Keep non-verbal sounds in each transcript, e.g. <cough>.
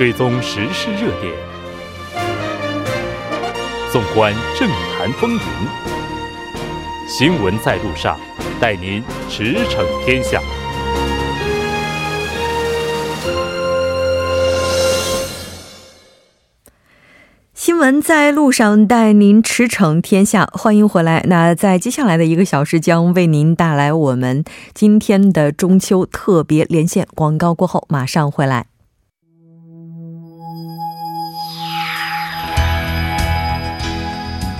追踪时事热点，纵观政坛风云，新闻在路上，带您驰骋天下。新闻在路上，带您驰骋天下。欢迎回来。那在接下来的一个小时，将为您带来我们今天的中秋特别连线。广告过后，马上回来。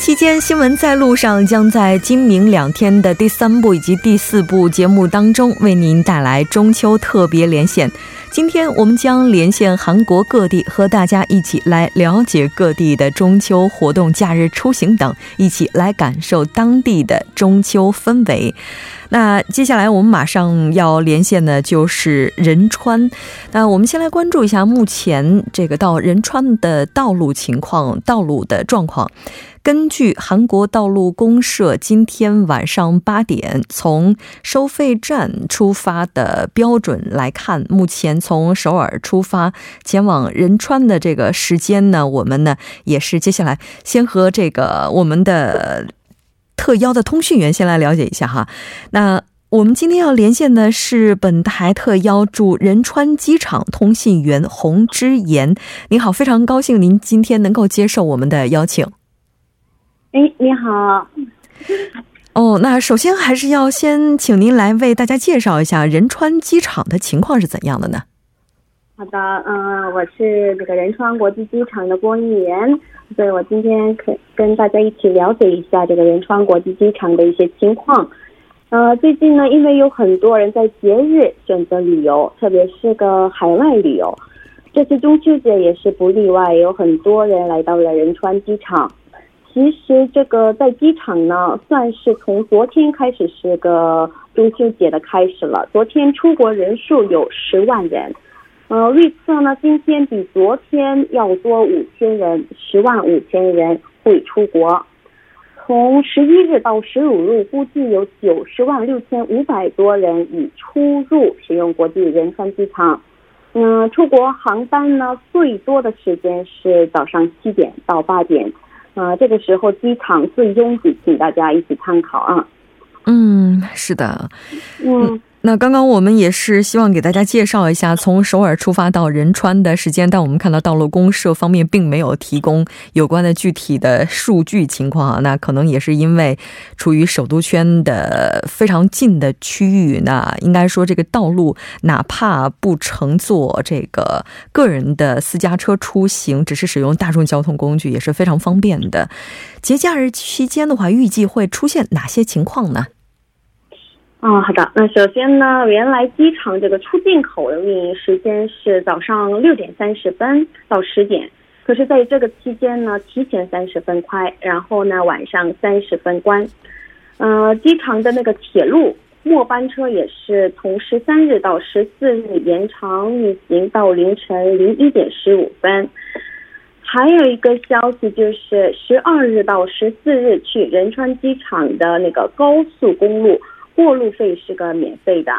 期间，新闻在路上将在今明两天的第三部以及第四部节目当中为您带来中秋特别连线。今天我们将连线韩国各地，和大家一起来了解各地的中秋活动、假日出行等，一起来感受当地的中秋氛围。那接下来我们马上要连线的就是仁川。那我们先来关注一下目前这个到仁川的道路情况、道路的状况。根据韩国道路公社今天晚上八点从收费站出发的标准来看，目前从首尔出发前往仁川的这个时间呢，我们呢也是接下来先和这个我们的。特邀的通讯员先来了解一下哈，那我们今天要连线的是本台特邀驻仁川机场通信员洪之言。您好，非常高兴您今天能够接受我们的邀请。哎，你好。哦，那首先还是要先请您来为大家介绍一下仁川机场的情况是怎样的呢？好的，嗯，我是那个仁川国际机场的播音员。所以我今天可跟大家一起了解一下这个仁川国际机场的一些情况。呃，最近呢，因为有很多人在节日选择旅游，特别是个海外旅游，这次中秋节也是不例外，有很多人来到了仁川机场。其实这个在机场呢，算是从昨天开始是个中秋节的开始了。昨天出国人数有十万人。呃，预测呢，今天比昨天要多五千人，十万五千人会出国。从十一日到十五日，估计有九十万六千五百多人已出入使用国际仁川机场。嗯，出国航班呢，最多的时间是早上七点到八点，啊，这个时候机场最拥挤，请大家一起参考啊。嗯，是的，嗯。那刚刚我们也是希望给大家介绍一下从首尔出发到仁川的时间，但我们看到道路公社方面并没有提供有关的具体的数据情况啊。那可能也是因为处于首都圈的非常近的区域，那应该说这个道路哪怕不乘坐这个个人的私家车出行，只是使用大众交通工具也是非常方便的。节假日期间的话，预计会出现哪些情况呢？啊，好的。那首先呢，原来机场这个出境口的运营时间是早上六点三十分到十点，可是在这个期间呢，提前三十分开，然后呢晚上三十分关。呃，机场的那个铁路末班车也是从十三日到十四日延长运行到凌晨零一点十五分。还有一个消息就是十二日到十四日去仁川机场的那个高速公路。过路费是个免费的，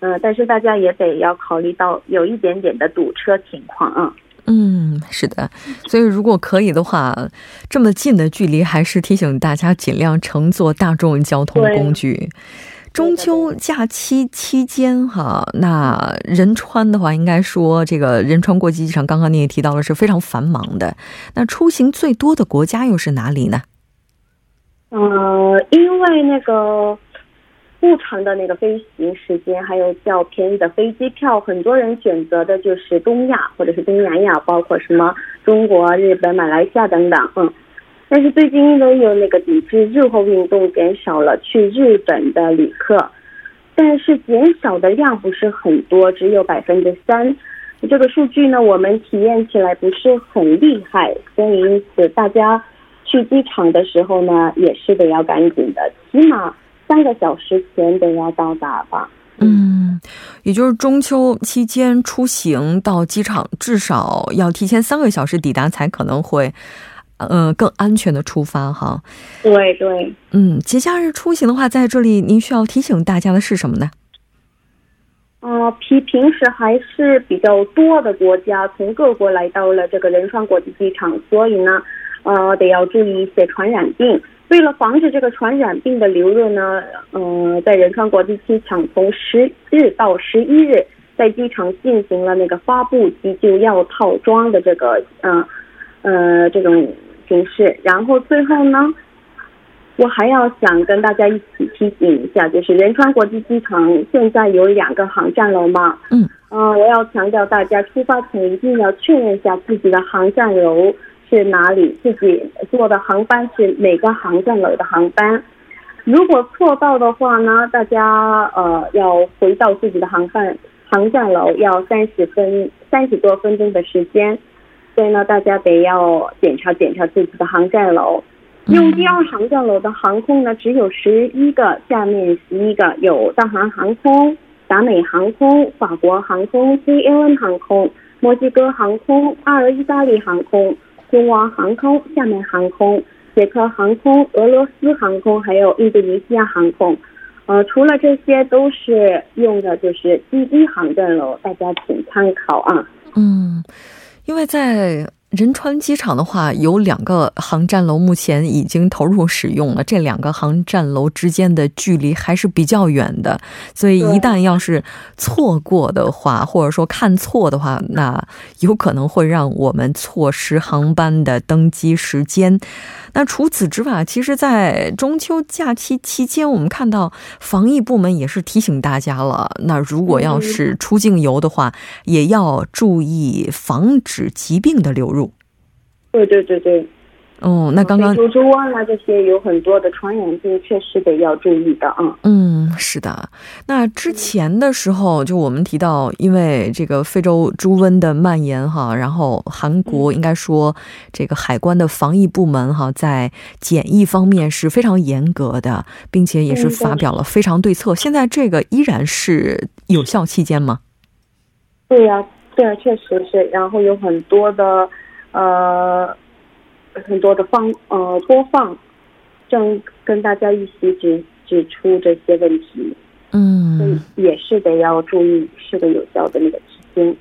嗯，但是大家也得要考虑到有一点点的堵车情况啊。嗯，是的，所以如果可以的话，这么近的距离，还是提醒大家尽量乘坐大众交通工具。中秋假期期间，哈，那仁川的话，应该说这个仁川国际机场，刚刚你也提到了是非常繁忙的。那出行最多的国家又是哪里呢？呃，因为那个。不长的那个飞行时间，还有较便宜的飞机票，很多人选择的就是东亚或者是东南亚，包括什么中国、日本、马来西亚等等。嗯，但是最近因为有那个抵制日货运动，减少了去日本的旅客，但是减少的量不是很多，只有百分之三。这个数据呢，我们体验起来不是很厉害，所以因此大家去机场的时候呢，也是得要赶紧的，起码三个小时前得要到达吧。嗯，也就是中秋期间出行到机场，至少要提前三个小时抵达，才可能会，呃，更安全的出发哈。对对，嗯，节假日出行的话，在这里您需要提醒大家的是什么呢？呃，平平时还是比较多的国家从各国来到了这个仁川国际机场，所以呢，呃，得要注意一些传染病。为了防止这个传染病的流入呢，呃，在仁川国际机场从十日到十一日，在机场进行了那个发布急救药套装的这个呃呃这种形式。然后最后呢，我还要想跟大家一起提醒一下，就是仁川国际机场现在有两个航站楼嘛，嗯，呃，我要强调大家出发前一定要确认一下自己的航站楼。是哪里？自己坐的航班是哪个航站楼的航班？如果错到的话呢？大家呃要回到自己的航站航站楼要三十分三十多分钟的时间，所以呢，大家得要检查检查自己的航站楼。用第二航站楼的航空呢，只有十一个，下面十一个有大韩航空、达美航空、法国航空、C L N 航空、墨西哥航空、阿尔意大利航空。中国航空、厦门航空、捷克航空、俄罗斯航空，还有印度尼西亚航空，呃，除了这些都是用的就是第一航站楼，大家请参考啊。嗯，因为在。仁川机场的话，有两个航站楼目前已经投入使用了。这两个航站楼之间的距离还是比较远的，所以一旦要是错过的话，或者说看错的话，那有可能会让我们错失航班的登机时间。那除此之外，其实，在中秋假期期间，我们看到防疫部门也是提醒大家了。那如果要是出境游的话，也要注意防止疾病的流入。对对对对。哦，那刚刚猪猪瘟啊，这些有很多的传染病，确实得要注意的啊。嗯，是的。那之前的时候，就我们提到，因为这个非洲猪瘟的蔓延哈，然后韩国应该说这个海关的防疫部门哈，在检疫方面是非常严格的，并且也是发表了非常对策。现在这个依然是有效期间吗？对呀，对呀，确实是。然后有很多的呃。很多的放呃播放，正跟大家一起指指出这些问题，嗯，也是得要注意是个有效的那个时间。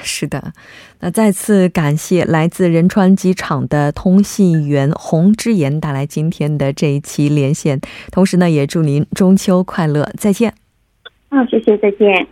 是的，那再次感谢来自仁川机场的通信员洪之言带来今天的这一期连线，同时呢，也祝您中秋快乐，再见。啊，谢谢，再见。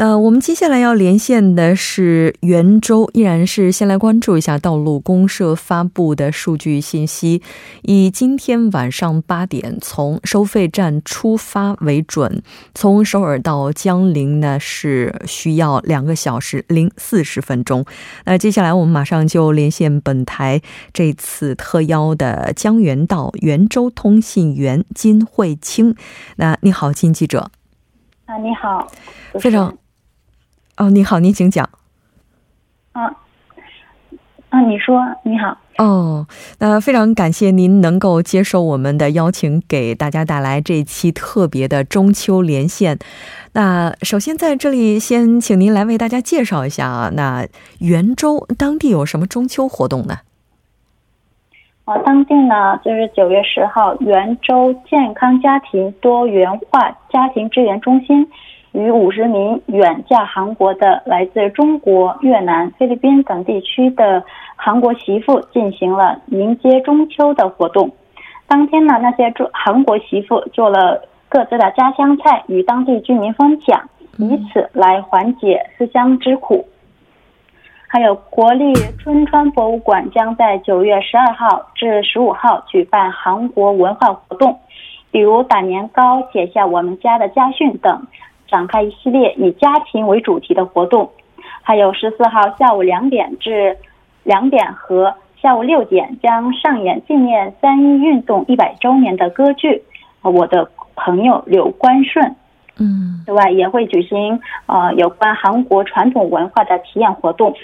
那我们接下来要连线的是袁州，依然是先来关注一下道路公社发布的数据信息。以今天晚上八点从收费站出发为准，从首尔到江陵呢是需要两个小时零四十分钟。那接下来我们马上就连线本台这次特邀的江原道袁州通信员金慧清。那你好，金记者。啊，你好，非常。哦，你好，您请讲。啊，啊，你说你好。哦，那非常感谢您能够接受我们的邀请，给大家带来这一期特别的中秋连线。那首先在这里先请您来为大家介绍一下啊，那袁州当地有什么中秋活动呢？啊，当地呢就是九月十号，袁州健康家庭多元化家庭支援中心。与五十名远嫁韩国的来自中国、越南、菲律宾等地区的韩国媳妇进行了迎接中秋的活动。当天呢，那些中韩国媳妇做了各自的家乡菜，与当地居民分享，以此来缓解思乡之苦。还有国立春川博物馆将在九月十二号至十五号举办韩国文化活动，比如打年糕、写下我们家的家训等。展开一系列以家庭为主题的活动，还有十四号下午两点至两点和下午六点将上演纪念三一运动一百周年的歌剧《我的朋友刘关顺》。嗯，此外也会举行呃有关韩国传统文化的体验活动。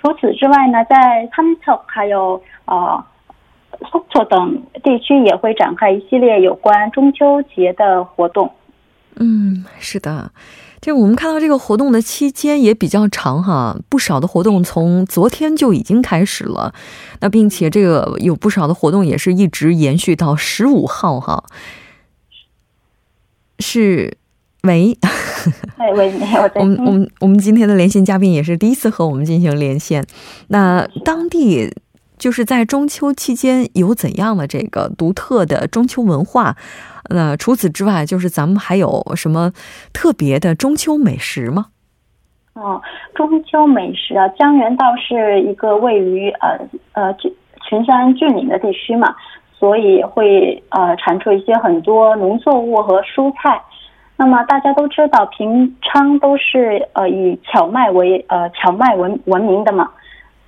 除此之外呢，在 h a m t o 还有呃。索措等地区也会展开一系列有关中秋节的活动。嗯，是的。这我们看到这个活动的期间也比较长哈，不少的活动从昨天就已经开始了，那并且这个有不少的活动也是一直延续到十五号哈。是，喂，喂，我们我们我们今天的连线嘉宾也是第一次和我们进行连线，那当地就是在中秋期间有怎样的这个独特的中秋文化？那除此之外，就是咱们还有什么特别的中秋美食吗？哦，中秋美食啊，江原道是一个位于呃呃群群山峻岭的地区嘛，所以会呃产出一些很多农作物和蔬菜。那么大家都知道，平昌都是呃以荞麦为呃荞麦闻闻名的嘛。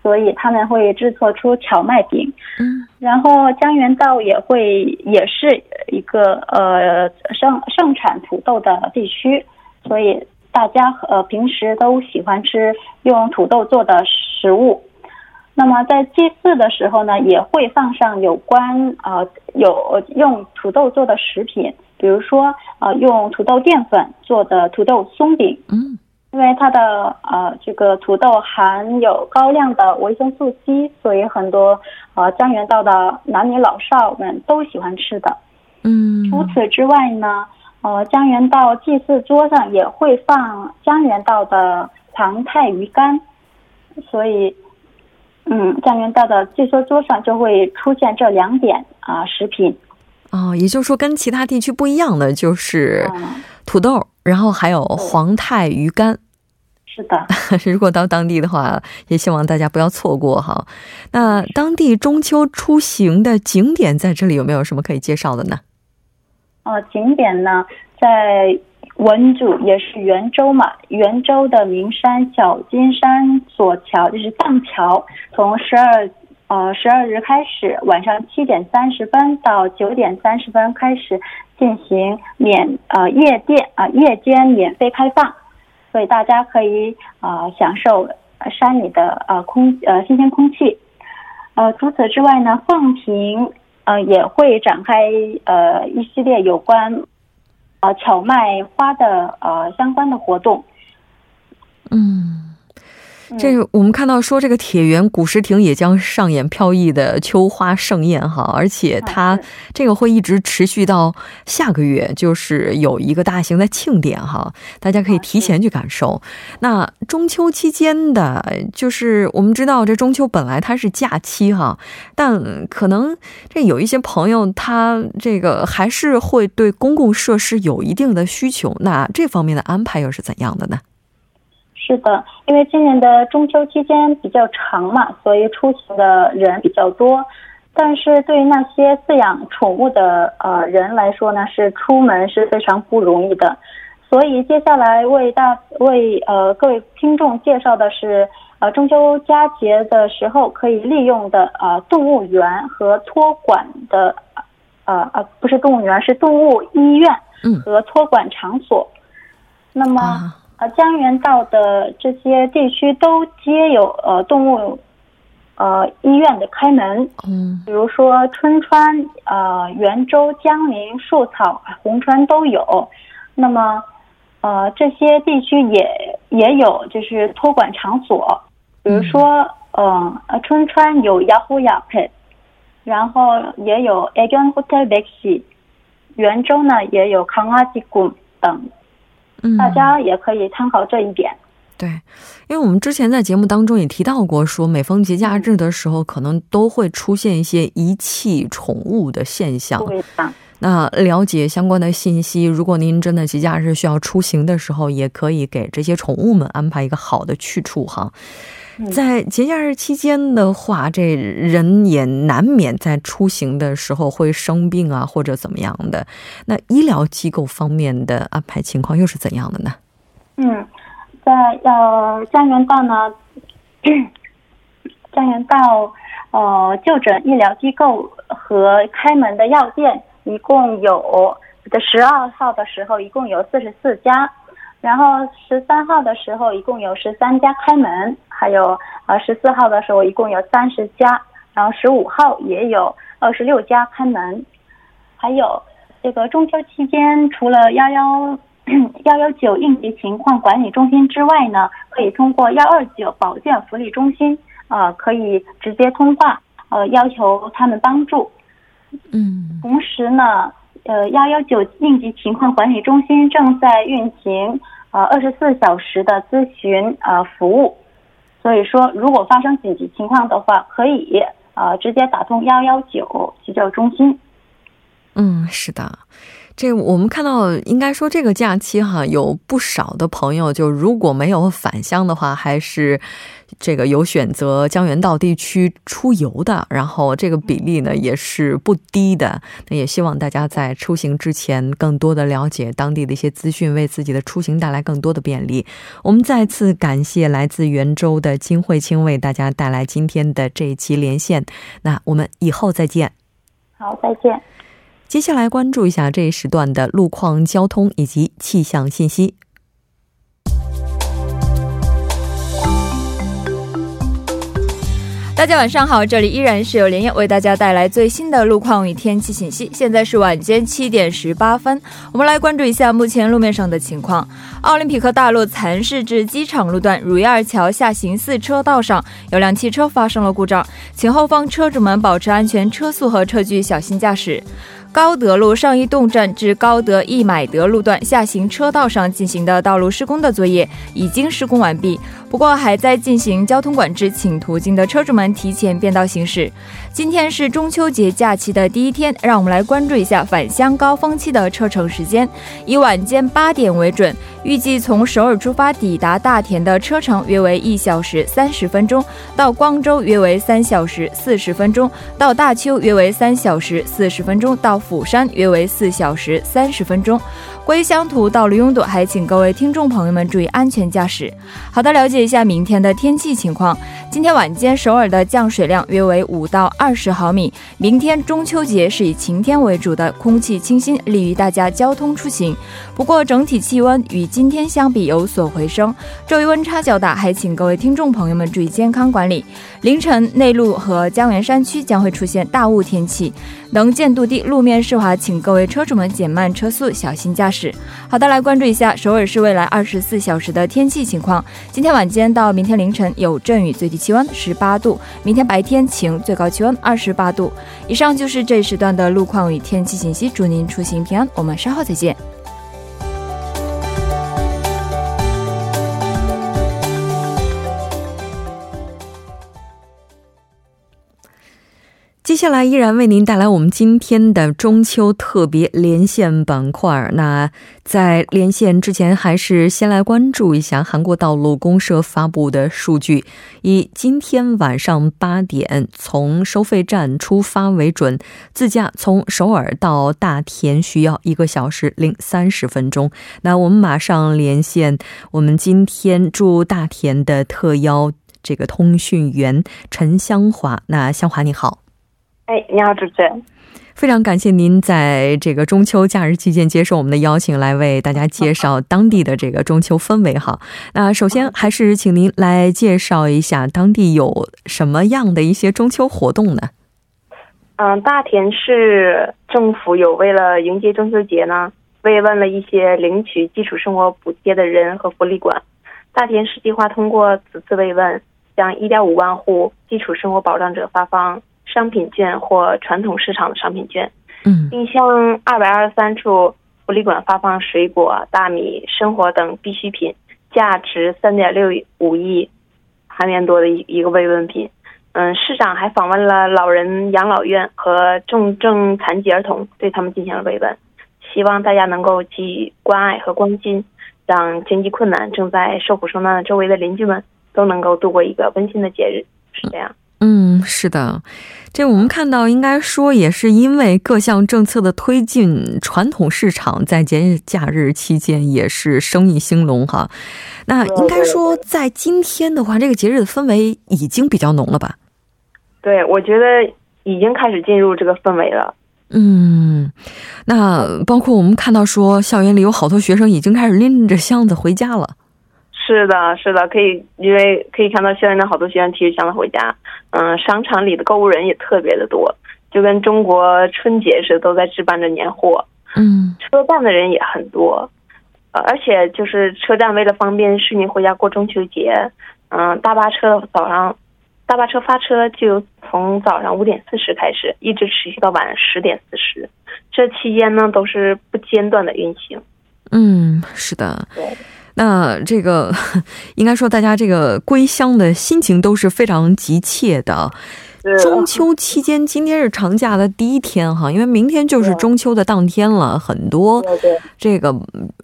所以他们会制作出荞麦饼，嗯，然后江原道也会也是一个呃盛盛产土豆的地区，所以大家呃平时都喜欢吃用土豆做的食物。那么在祭祀的时候呢，也会放上有关呃有用土豆做的食品，比如说呃用土豆淀粉做的土豆松饼，嗯。因为它的呃这个土豆含有高量的维生素 C，所以很多呃江原道的男女老少们都喜欢吃的。嗯，除此之外呢，呃江原道祭祀桌上也会放江原道的黄泰鱼干，所以嗯江原道的祭祀桌上就会出现这两点啊食品。哦，也就是说跟其他地区不一样的就是土豆，然后还有黄太鱼干。是的，<laughs> 如果到当地的话，也希望大家不要错过哈。那当地中秋出行的景点在这里有没有什么可以介绍的呢？哦，景点呢，在文主也是元州嘛，元州的名山小金山索桥就是荡桥，从十二呃十二日开始，晚上七点三十分到九点三十分开始进行免呃夜店啊夜间免费开放。所以大家可以啊享受山里的呃空呃新鲜空气，呃除此之外呢，放平呃也会展开呃一系列有关呃荞麦花的呃相关的活动，嗯。这个我们看到说，这个铁原古石亭也将上演飘逸的秋花盛宴哈，而且它这个会一直持续到下个月，就是有一个大型的庆典哈，大家可以提前去感受。那中秋期间的，就是我们知道这中秋本来它是假期哈，但可能这有一些朋友他这个还是会对公共设施有一定的需求，那这方面的安排又是怎样的呢？是的，因为今年的中秋期间比较长嘛，所以出行的人比较多。但是对于那些饲养宠物的呃人来说呢，是出门是非常不容易的。所以接下来为大为呃各位听众介绍的是呃中秋佳节的时候可以利用的呃动物园和托管的呃呃不是动物园是动物医院和托管场所。那么。呃，江原道的这些地区都皆有呃动物呃医院的开门，嗯，比如说春川、呃圆州、江陵、树草、红川都有。那么，呃这些地区也也有就是托管场所，比如说，嗯呃春川有 Yahoo Yahoo，然后也有 Aeon Hotel Bexi，圆州呢也有 Kangajigun 等。大家也可以参考这一点。对，因为我们之前在节目当中也提到过，说每逢节假日的时候，可能都会出现一些遗弃宠物的现象。对的。那了解相关的信息，如果您真的节假日需要出行的时候，也可以给这些宠物们安排一个好的去处哈。在节假日期间的话，这人也难免在出行的时候会生病啊，或者怎么样的。那医疗机构方面的安排情况又是怎样的呢？嗯，在呃江原道呢，江原道呃就诊医疗机构和开门的药店一共有的十二号的时候一共有四十四家，然后十三号的时候一共有十三家开门，还有呃十四号的时候一共有三十家，然后十五号也有二十六家开门，还有这个中秋期间除了幺幺幺幺九应急情况管理中心之外呢，可以通过幺二九保健福利中心，呃，可以直接通话，呃，要求他们帮助。嗯，同时呢，呃，幺幺九应急情况管理中心正在运行呃二十四小时的咨询呃服务，所以说如果发生紧急情况的话，可以啊直接打通幺幺九急救中心。嗯，是的。这我们看到，应该说这个假期哈，有不少的朋友，就如果没有返乡的话，还是这个有选择江原道地区出游的。然后这个比例呢也是不低的。那也希望大家在出行之前，更多的了解当地的一些资讯，为自己的出行带来更多的便利。我们再次感谢来自袁州的金慧清为大家带来今天的这一期连线。那我们以后再见。好，再见。接下来关注一下这一时段的路况、交通以及气象信息。大家晚上好，这里依然是由连夜为大家带来最新的路况与天气信息。现在是晚间七点十八分，我们来关注一下目前路面上的情况。奥林匹克大路蚕市至机场路段如意二桥下行四车道上有辆汽车发生了故障，请后方车主们保持安全车速和车距，小心驾驶。高德路上一洞站至高德易买德路段下行车道上进行的道路施工的作业已经施工完毕，不过还在进行交通管制，请途经的车主们提前变道行驶。今天是中秋节假期的第一天，让我们来关注一下返乡高峰期的车程时间，以晚间八点为准。预预计从首尔出发抵达大田的车程约为一小时三十分钟，到光州约为三小时四十分钟，到大邱约为三小时四十分钟，到釜山约为四小时三十分钟。归乡途道路拥堵，还请各位听众朋友们注意安全驾驶。好的，了解一下明天的天气情况。今天晚间首尔的降水量约为五到二十毫米。明天中秋节是以晴天为主的，空气清新，利于大家交通出行。不过整体气温与今天相比有所回升，周围温差较大，还请各位听众朋友们注意健康管理。凌晨内陆和江原山区将会出现大雾天气，能见度低，路面湿滑，请各位车主们减慢车速，小心驾驶。好的，来关注一下首尔市未来二十四小时的天气情况。今天晚间到明天凌晨有阵雨，最低气温十八度；明天白天晴，最高气温二十八度。以上就是这一时段的路况与天气信息，祝您出行平安。我们稍后再见。接下来依然为您带来我们今天的中秋特别连线板块。那在连线之前，还是先来关注一下韩国道路公社发布的数据。以今天晚上八点从收费站出发为准，自驾从首尔到大田需要一个小时零三十分钟。那我们马上连线我们今天驻大田的特邀这个通讯员陈香华。那香华你好。哎，你好，主持人。非常感谢您在这个中秋假日期间接受我们的邀请，来为大家介绍当地的这个中秋氛围。哈，那首先还是请您来介绍一下当地有什么样的一些中秋活动呢？嗯，大田市政府有为了迎接中秋节呢，慰问了一些领取基础生活补贴的人和福利馆。大田市计划通过此次慰问，向1.5万户基础生活保障者发放。商品券或传统市场的商品券，嗯，并向二百二十三处福利馆发放水果、大米、生活等必需品，价值三点六五亿韩元多的一一个慰问品。嗯，市长还访问了老人养老院和重症残疾儿童，对他们进行了慰问，希望大家能够给予关爱和关心，让经济困难正在受苦受难的周围的邻居们都能够度过一个温馨的节日。是这样。嗯，是的，这我们看到，应该说也是因为各项政策的推进，传统市场在节日假日期间也是生意兴隆哈。那应该说，在今天的话，这个节日的氛围已经比较浓了吧？对，我觉得已经开始进入这个氛围了。嗯，那包括我们看到说，校园里有好多学生已经开始拎着箱子回家了。是的，是的，可以，因为可以看到校园的好多学生提着箱子回家。嗯，商场里的购物人也特别的多，就跟中国春节似的，都在置办着年货。嗯，车站的人也很多，呃，而且就是车站为了方便市民回家过中秋节，嗯，大巴车早上，大巴车发车就从早上五点四十开始，一直持续到晚上十点四十，这期间呢都是不间断的运行。嗯，是的。对。那这个 <laughs> 应该说，大家这个归乡的心情都是非常急切的。中秋期间，今天是长假的第一天哈，因为明天就是中秋的当天了。很多这个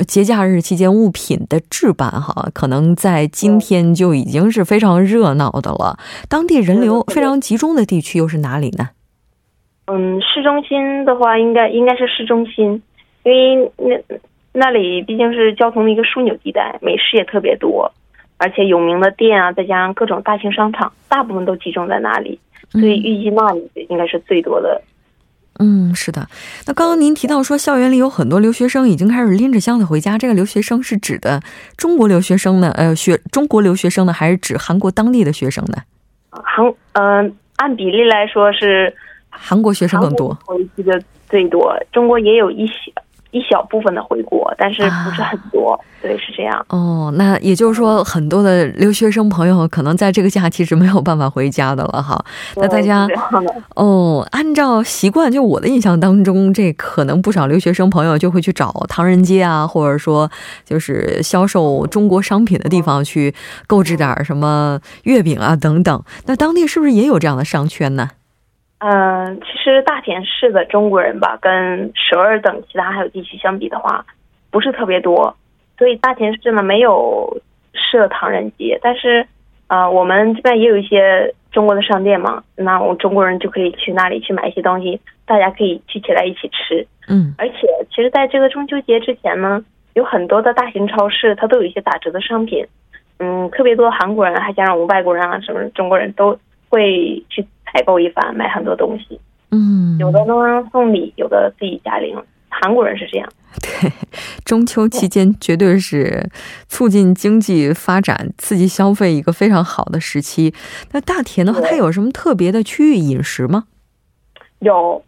节假日期间物品的置办哈，可能在今天就已经是非常热闹的了。当地人流非常集中的地区又是哪里呢？嗯，市中心的话，应该应该是市中心，因为那。那里毕竟是交通的一个枢纽地带，美食也特别多，而且有名的店啊，再加上各种大型商场，大部分都集中在那里，所以预计那里应该是最多的。嗯，是的。那刚刚您提到说，校园里有很多留学生已经开始拎着箱子回家，这个留学生是指的中国留学生呢？呃，学中国留学生呢，还是指韩国当地的学生呢？韩，嗯，按比例来说是韩国学生更多，回去的最多，中国也有一些。一小部分的回国，但是不是很多，对，是这样。哦，那也就是说，很多的留学生朋友可能在这个假期是没有办法回家的了哈。那大家哦，按照习惯，就我的印象当中，这可能不少留学生朋友就会去找唐人街啊，或者说就是销售中国商品的地方去购置点什么月饼啊等等。那当地是不是也有这样的商圈呢？嗯，其实大田市的中国人吧，跟首尔等其他还有地区相比的话，不是特别多，所以大田市呢没有设唐人街。但是，呃，我们这边也有一些中国的商店嘛，那我们中国人就可以去那里去买一些东西，大家可以聚起来一起吃。嗯，而且，其实在这个中秋节之前呢，有很多的大型超市，它都有一些打折的商品。嗯，特别多韩国人，还加上我们外国人啊，什么中国人都会去。采购一番，买很多东西，嗯，有的呢送礼，有的自己家里用。韩国人是这样。对，<laughs> 中秋期间绝对是促进经济发展、刺激消费一个非常好的时期。那大田的话，它有什么特别的区域饮食吗？有，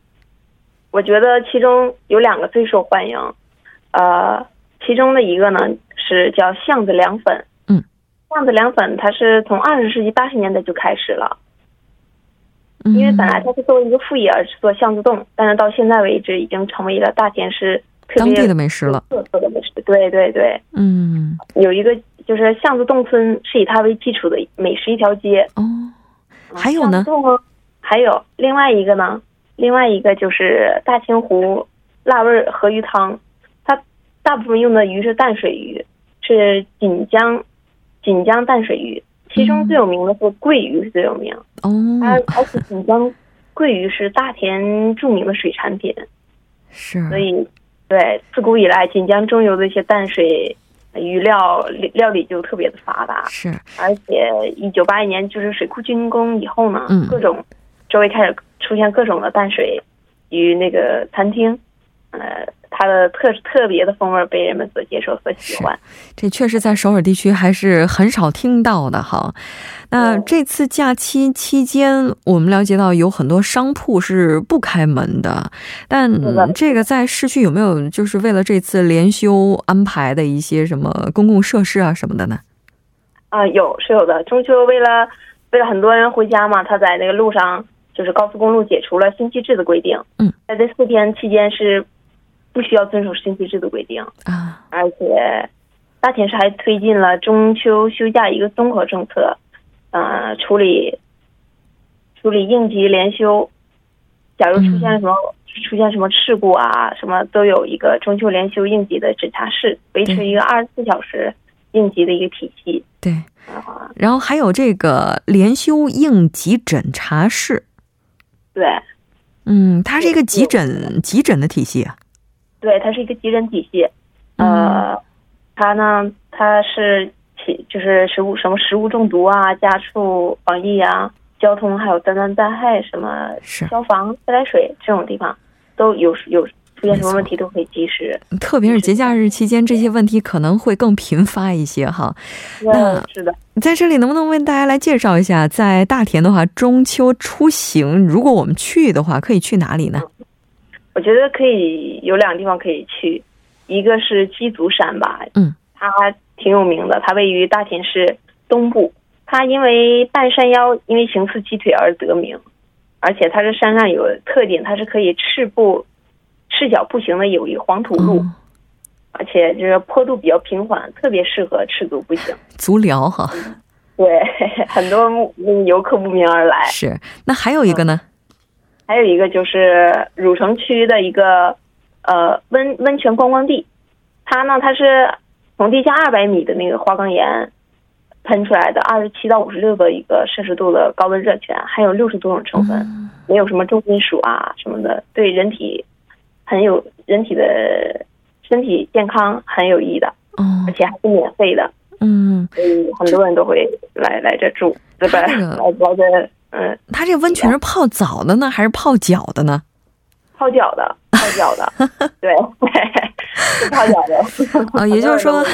我觉得其中有两个最受欢迎，呃，其中的一个呢是叫巷子凉粉。嗯，巷子凉粉它是从二十世纪八十年代就开始了。因为本来它是作为一个副业而是做巷子洞，但是到现在为止已经成为了大田市当地的美食了。特色的美食，对对对。嗯，有一个就是巷子洞村是以它为基础的美食一条街。哦，还有呢？还有另外一个呢？另外一个就是大清湖辣味河鱼汤，它大部分用的鱼是淡水鱼，是锦江锦江淡水鱼。其中最有名的是桂鱼，是最有名哦。而而且锦江桂鱼是大田著名的水产品，<laughs> 是。所以，对自古以来锦江中游的一些淡水鱼料料理就特别的发达。是。而且一九八一年就是水库竣工以后呢，嗯，各种周围开始出现各种的淡水鱼那个餐厅，呃。它的特特别的风味被人们所接受、所喜欢，这确实在首尔地区还是很少听到的哈。那这次假期期间，我们了解到有很多商铺是不开门的，但这个在市区有没有就是为了这次连休安排的一些什么公共设施啊什么的呢？啊，有是有的。中秋为了为了很多人回家嘛，他在那个路上就是高速公路解除了星期制的规定。嗯，在这四天期间是。不需要遵守星期制度规定。啊，而且大田市还推进了中秋休假一个综合政策，呃，处理处理应急连休，假如出现什么出现什么事故啊，什么都有一个中秋连休应急的诊查室，维持一个二十四小时应急的一个体系。对，然后还有这个连休应急诊查室。对，嗯，它是一个急诊急诊的体系啊。对，它是一个急诊体系，呃，它呢，它是起就是食物什么食物中毒啊、家畜防疫啊、交通还有灾难灾害什么消防、自来水这种地方，都有有出现什么问题都可以及时。特别是节假日期间，这些问题可能会更频发一些哈。那是的，在这里能不能为大家来介绍一下，在大田的话，中秋出行，如果我们去的话，可以去哪里呢？我觉得可以有两个地方可以去，一个是鸡足山吧，嗯，它挺有名的，它位于大田市东部，它因为半山腰因为形似鸡腿而得名，而且它这山上有特点，它是可以赤步、赤脚步行的有一黄土路，嗯而且就是坡度比较平缓，特别适合赤足步行。足疗哈，对，<laughs> 很多游客慕名而来。是。那还有一个呢？还有一个就是汝城区的一个呃温温泉观光地，它呢它是从地下二百米的那个花岗岩喷出来的，二十七到五十六的一个摄氏度的高温热泉，含有六十多种成分，嗯。没有什么重金属啊什么的，对人体很有人体的身体健康很有益的，哦。而，且还是免费的，嗯，所以很多人都会来来这住，对吧？来来这嗯它这个温泉是泡澡的呢，还是泡脚的呢？泡脚的，泡脚的，<laughs> 对，是泡脚的。啊，也就是说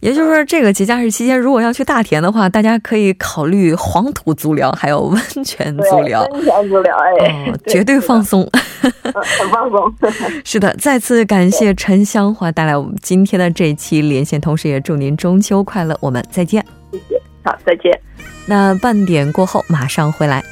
也就是说，这个节假日期间，如果要去大田的话，大家可以考虑黄土足疗，还有温泉足疗。温泉足疗，哎，哦，绝对放松。嗯很放松。<laughs> 是的，再次感谢陈香华带来我们今天的这一期连线，同时也祝您中秋快乐，我们再见。好，再见。那半点过后马上回来。